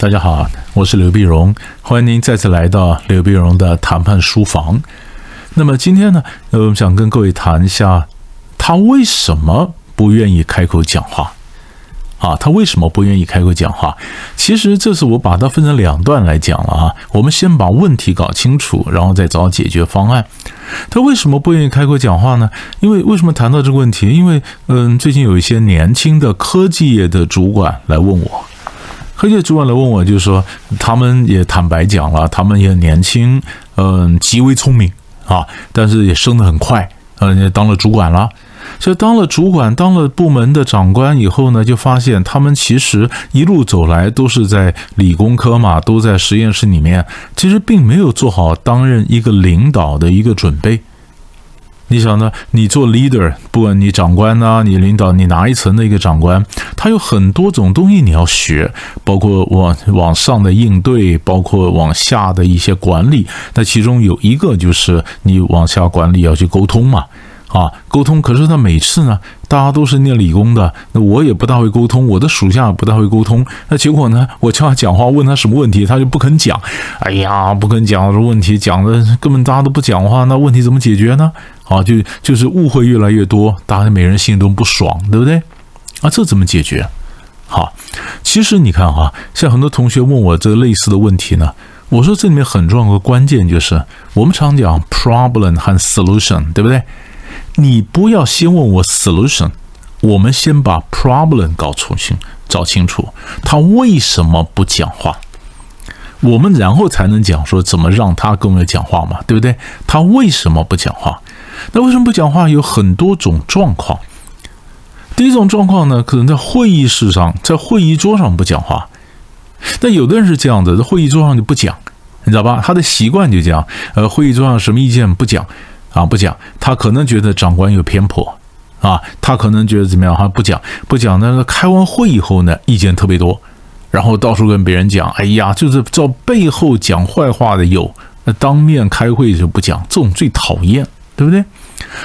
大家好，我是刘碧荣，欢迎您再次来到刘碧荣的谈判书房。那么今天呢，呃，我们想跟各位谈一下，他为什么不愿意开口讲话？啊，他为什么不愿意开口讲话？其实这是我把它分成两段来讲了啊。我们先把问题搞清楚，然后再找解决方案。他为什么不愿意开口讲话呢？因为为什么谈到这个问题？因为嗯，最近有一些年轻的科技业的主管来问我，科技主管来问我，就是说他们也坦白讲了，他们也年轻，嗯，极为聪明啊，但是也升得很快，呃，也当了主管了。所以当了主管，当了部门的长官以后呢，就发现他们其实一路走来都是在理工科嘛，都在实验室里面，其实并没有做好担任一个领导的一个准备。你想呢？你做 leader，不管你长官呐，你领导，你哪一层的一个长官，他有很多种东西你要学，包括往往上的应对，包括往下的一些管理。那其中有一个就是你往下管理要去沟通嘛。啊，沟通。可是他每次呢，大家都是念理工的，那我也不大会沟通，我的属下不大会沟通。那结果呢，我叫他讲话，问他什么问题，他就不肯讲。哎呀，不肯讲这问题，讲的根本大家都不讲话，那问题怎么解决呢？啊，就就是误会越来越多，大家每人心里都不爽，对不对？啊，这怎么解决？好，其实你看哈，像很多同学问我这类似的问题呢，我说这里面很重要的关键就是我们常讲 problem 和 solution，对不对？你不要先问我 solution，我们先把 problem 搞出去，找清楚他为什么不讲话，我们然后才能讲说怎么让他跟我们讲话嘛，对不对？他为什么不讲话？那为什么不讲话？有很多种状况。第一种状况呢，可能在会议室上，在会议桌上不讲话。那有的人是这样子，在会议桌上就不讲，你知道吧？他的习惯就这样，呃，会议桌上什么意见不讲。啊，不讲，他可能觉得长官有偏颇，啊，他可能觉得怎么样？他不讲，不讲。那个开完会以后呢，意见特别多，然后到处跟别人讲，哎呀，就是照背后讲坏话的有，那当面开会就不讲，这种最讨厌，对不对？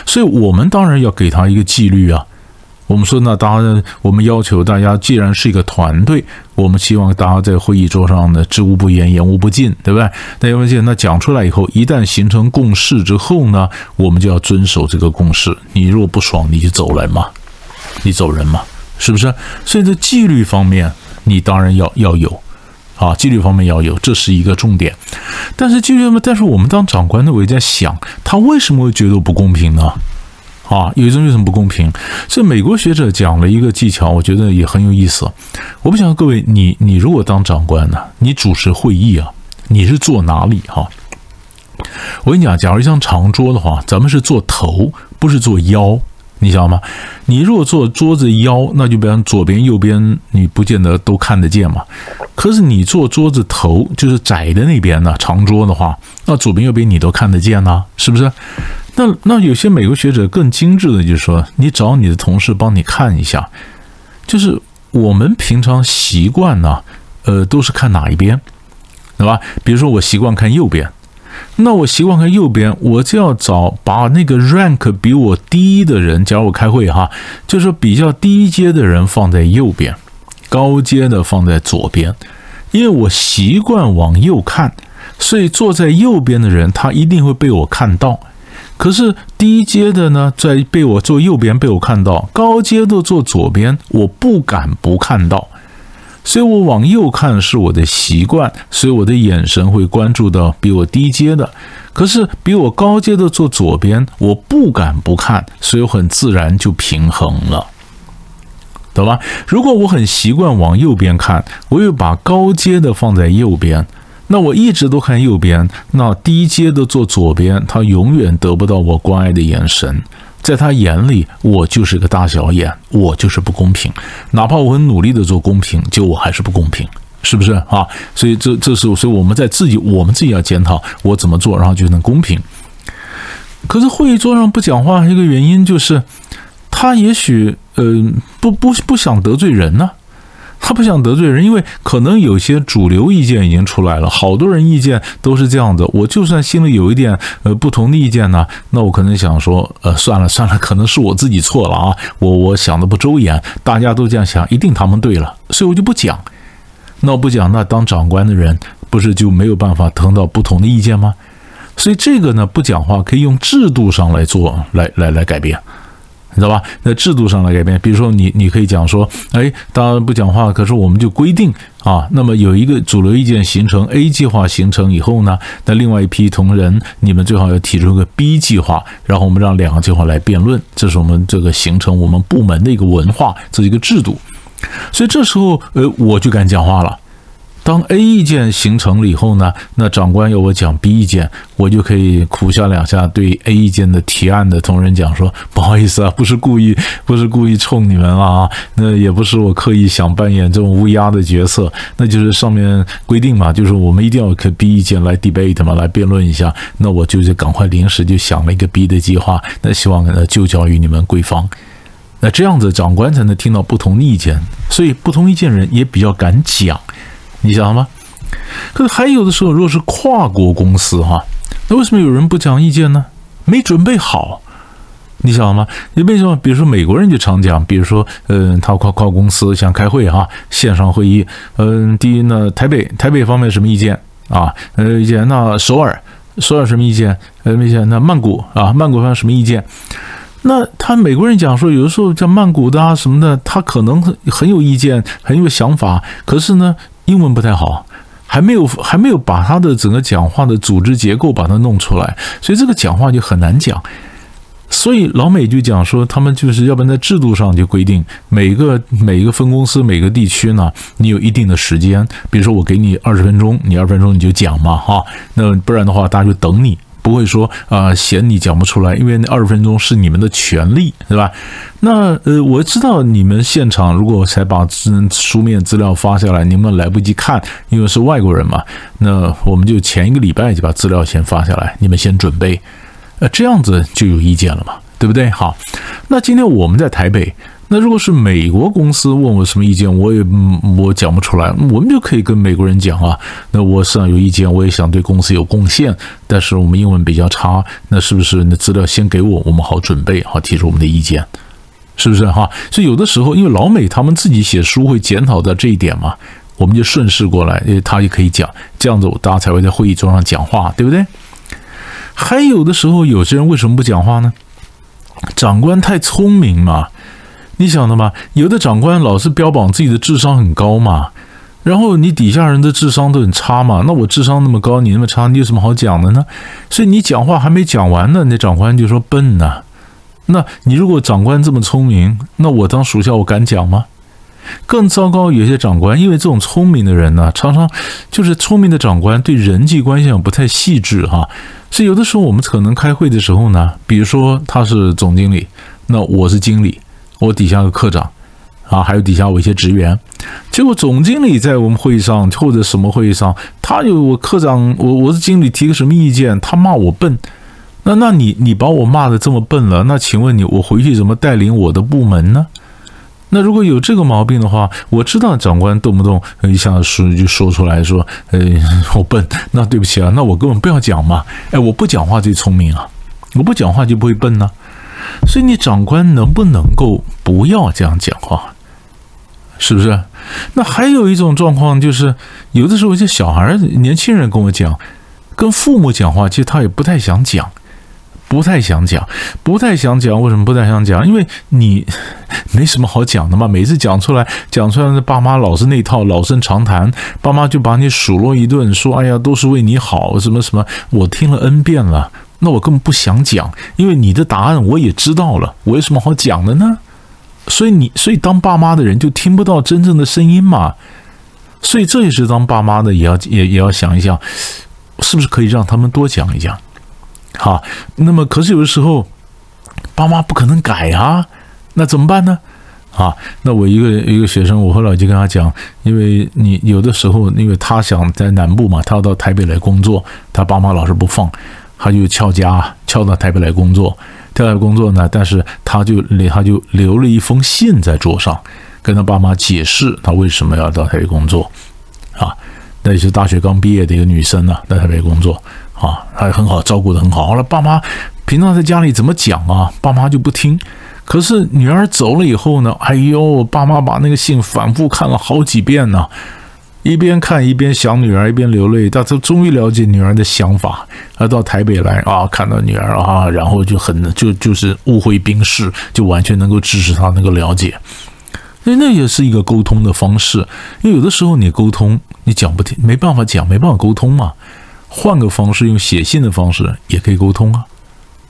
所以我们当然要给他一个纪律啊。我们说，那当然，我们要求大家，既然是一个团队，我们希望大家在会议桌上呢，知无不言，言无不尽，对不对？那言无不尽，那讲出来以后，一旦形成共识之后呢，我们就要遵守这个共识。你如果不爽，你就走人嘛，你走人嘛，是不是？所以在纪律方面，你当然要要有，啊，纪律方面要有，这是一个重点。但是纪律嘛，但是我们当长官的，我也在想，他为什么会觉得不公平呢？啊，有一种为什么不公平？这美国学者讲了一个技巧，我觉得也很有意思。我不想各位，你你如果当长官呢，你主持会议啊，你是坐哪里哈？我跟你讲，假如一张长桌的话，咱们是坐头，不是坐腰，你知道吗？你如果坐桌子腰，那就比方左边右边，你不见得都看得见嘛。可是你坐桌子头，就是窄的那边呢，长桌的话，那左边右边你都看得见呢，是不是？那那有些美国学者更精致的，就是说，你找你的同事帮你看一下，就是我们平常习惯呢，呃，都是看哪一边，对吧？比如说我习惯看右边，那我习惯看右边，我就要找把那个 rank 比我低的人，假如我开会哈，就是比较低阶的人放在右边，高阶的放在左边，因为我习惯往右看，所以坐在右边的人他一定会被我看到。可是低阶的呢，在被我坐右边被我看到，高阶的坐左边，我不敢不看到，所以我往右看是我的习惯，所以我的眼神会关注到比我低阶的。可是比我高阶的坐左边，我不敢不看，所以我很自然就平衡了，懂吧？如果我很习惯往右边看，我又把高阶的放在右边。那我一直都看右边，那低阶的坐左边，他永远得不到我关爱的眼神，在他眼里，我就是个大小眼，我就是不公平。哪怕我很努力的做公平，就我还是不公平，是不是啊？所以这这是，所以我们在自己，我们自己要检讨我怎么做，然后就能公平。可是会议桌上不讲话，一个原因就是，他也许呃不不不想得罪人呢。他不想得罪人，因为可能有些主流意见已经出来了，好多人意见都是这样的。我就算心里有一点呃不同的意见呢，那我可能想说，呃，算了算了，可能是我自己错了啊，我我想的不周延，大家都这样想，一定他们对了，所以我就不讲。那我不讲，那当长官的人不是就没有办法听到不同的意见吗？所以这个呢，不讲话可以用制度上来做，来来来改变。你知道吧？在制度上来改变，比如说你你可以讲说，哎，当然不讲话，可是我们就规定啊，那么有一个主流意见形成 A 计划形成以后呢，那另外一批同仁，你们最好要提出个 B 计划，然后我们让两个计划来辩论，这是我们这个形成我们部门的一个文化，这是一个制度。所以这时候，呃，我就敢讲话了。当 A 意见形成了以后呢，那长官要我讲 B 意见，我就可以苦笑两下，对 A 意见的提案的同仁讲说：“不好意思啊，不是故意，不是故意冲你们啊，那也不是我刻意想扮演这种乌鸦的角色，那就是上面规定嘛，就是我们一定要跟 B 意见来 debate 嘛，来辩论一下。那我就是赶快临时就想了一个 B 的计划，那希望呃就交于你们贵方。那这样子长官才能听到不同意见，所以不同意见人也比较敢讲。”你想吗？可是还有的时候，如果是跨国公司哈，那为什么有人不讲意见呢？没准备好，你想吗？你为什么？比如说美国人就常讲，比如说，嗯，他跨跨公司想开会哈，线上会议，嗯，第一呢，台北台北方面什么意见啊？呃，意见那首尔首尔什么意见？呃，意见那曼谷啊，曼谷方面什么意见？那他美国人讲说，有的时候像曼谷的啊什么的，他可能很有意见，很有想法，可是呢。英文不太好，还没有还没有把他的整个讲话的组织结构把它弄出来，所以这个讲话就很难讲。所以老美就讲说，他们就是要不然在制度上就规定，每个每一个分公司每个地区呢，你有一定的时间，比如说我给你二十分钟，你二十分钟你就讲嘛，哈，那不然的话大家就等你。不会说啊，嫌你讲不出来，因为那二十分钟是你们的权利，对吧？那呃，我知道你们现场如果才把书面资料发下来，你们来不及看，因为是外国人嘛。那我们就前一个礼拜就把资料先发下来，你们先准备，呃，这样子就有意见了嘛，对不对？好，那今天我们在台北。那如果是美国公司问我什么意见，我也我讲不出来，我们就可以跟美国人讲啊。那我实际上有意见，我也想对公司有贡献，但是我们英文比较差，那是不是那资料先给我，我们好准备，好提出我们的意见，是不是哈？所以有的时候，因为老美他们自己写书会检讨到这一点嘛，我们就顺势过来，因为他也可以讲，这样子大家才会在会议桌上讲话，对不对？还有的时候，有些人为什么不讲话呢？长官太聪明嘛。你想的嘛？有的长官老是标榜自己的智商很高嘛，然后你底下人的智商都很差嘛。那我智商那么高，你那么差，你有什么好讲的呢？所以你讲话还没讲完呢，那长官就说笨呐。那你如果长官这么聪明，那我当属下我敢讲吗？更糟糕，有些长官因为这种聪明的人呢，常常就是聪明的长官对人际关系不太细致哈。所以有的时候我们可能开会的时候呢，比如说他是总经理，那我是经理。我底下的科长，啊，还有底下我一些职员，结果总经理在我们会议上或者什么会议上，他有我科长，我我是经理提个什么意见，他骂我笨，那那你你把我骂的这么笨了，那请问你我回去怎么带领我的部门呢？那如果有这个毛病的话，我知道长官动不动一下说就说出来说，呃，我笨，那对不起啊，那我根本不要讲嘛，哎，我不讲话最聪明啊，我不讲话就不会笨呢。所以你长官能不能够不要这样讲话，是不是？那还有一种状况就是，有的时候一些小孩、年轻人跟我讲，跟父母讲话，其实他也不太想讲，不太想讲，不太想讲。为什么不太想讲？因为你 没什么好讲的嘛。每次讲出来，讲出来的爸妈老是那套老生常谈，爸妈就把你数落一顿，说：“哎呀，都是为你好，什么什么。”我听了 N 遍了。那我根本不想讲，因为你的答案我也知道了，我有什么好讲的呢？所以你，所以当爸妈的人就听不到真正的声音嘛。所以这也是当爸妈的也要也也要想一想，是不是可以让他们多讲一讲？好，那么可是有的时候爸妈不可能改啊，那怎么办呢？啊，那我一个一个学生，我后来就跟他讲，因为你有的时候，因为他想在南部嘛，他要到台北来工作，他爸妈老是不放。他就翘家，翘到台北来工作。调来工作呢，但是他就留他就留了一封信在桌上，跟他爸妈解释他为什么要到台北工作。啊，那也是大学刚毕业的一个女生呢，在台北工作。啊，还很好，照顾的很好。后来爸妈平常在家里怎么讲啊？爸妈就不听。可是女儿走了以后呢？哎呦，爸妈把那个信反复看了好几遍呢。一边看一边想女儿，一边流泪。他他终于了解女儿的想法，他到台北来啊，看到女儿啊，然后就很就就是误会冰释，就完全能够支持他，能够了解。所以那也是一个沟通的方式。因为有的时候你沟通你讲不听，没办法讲，没办法沟通嘛。换个方式，用写信的方式也可以沟通啊。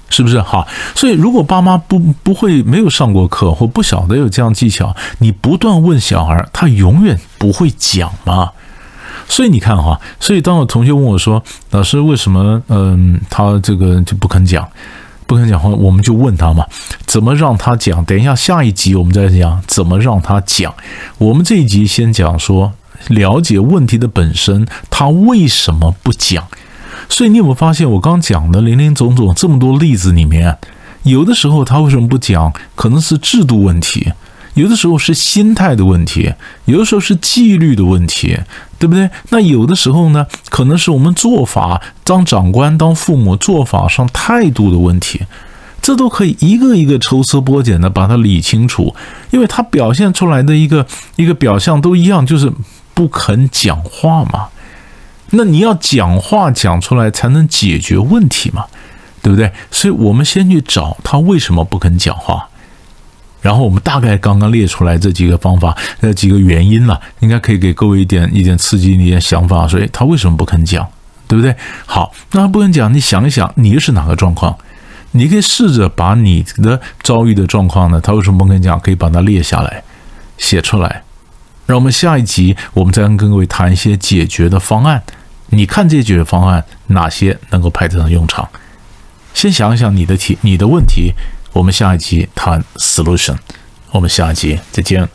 是不是哈？所以如果爸妈不不会没有上过课或不晓得有这样技巧，你不断问小孩，他永远不会讲嘛。所以你看哈，所以当我同学问我说：“老师，为什么嗯他这个就不肯讲，不肯讲话？”我们就问他嘛，怎么让他讲？等一下下一集我们再讲怎么让他讲。我们这一集先讲说了解问题的本身，他为什么不讲？所以你有没有发现，我刚讲的林林总总这么多例子里面，有的时候他为什么不讲？可能是制度问题，有的时候是心态的问题，有的时候是纪律的问题，对不对？那有的时候呢，可能是我们做法，当长官、当父母做法上态度的问题，这都可以一个一个抽丝剥茧的把它理清楚，因为他表现出来的一个一个表象都一样，就是不肯讲话嘛。那你要讲话讲出来才能解决问题嘛，对不对？所以我们先去找他为什么不肯讲话，然后我们大概刚刚列出来这几个方法，那几个原因了，应该可以给各位一点一点刺激，一点想法。所以他为什么不肯讲，对不对？好，那他不肯讲，你想一想，你又是哪个状况？你可以试着把你的遭遇的状况呢，他为什么不肯讲，可以把它列下来，写出来。让我们下一集，我们再跟各位谈一些解决的方案。你看这些解决方案哪些能够派得上用场？先想一想你的题、你的问题。我们下一集谈 solution。我们下一集再见。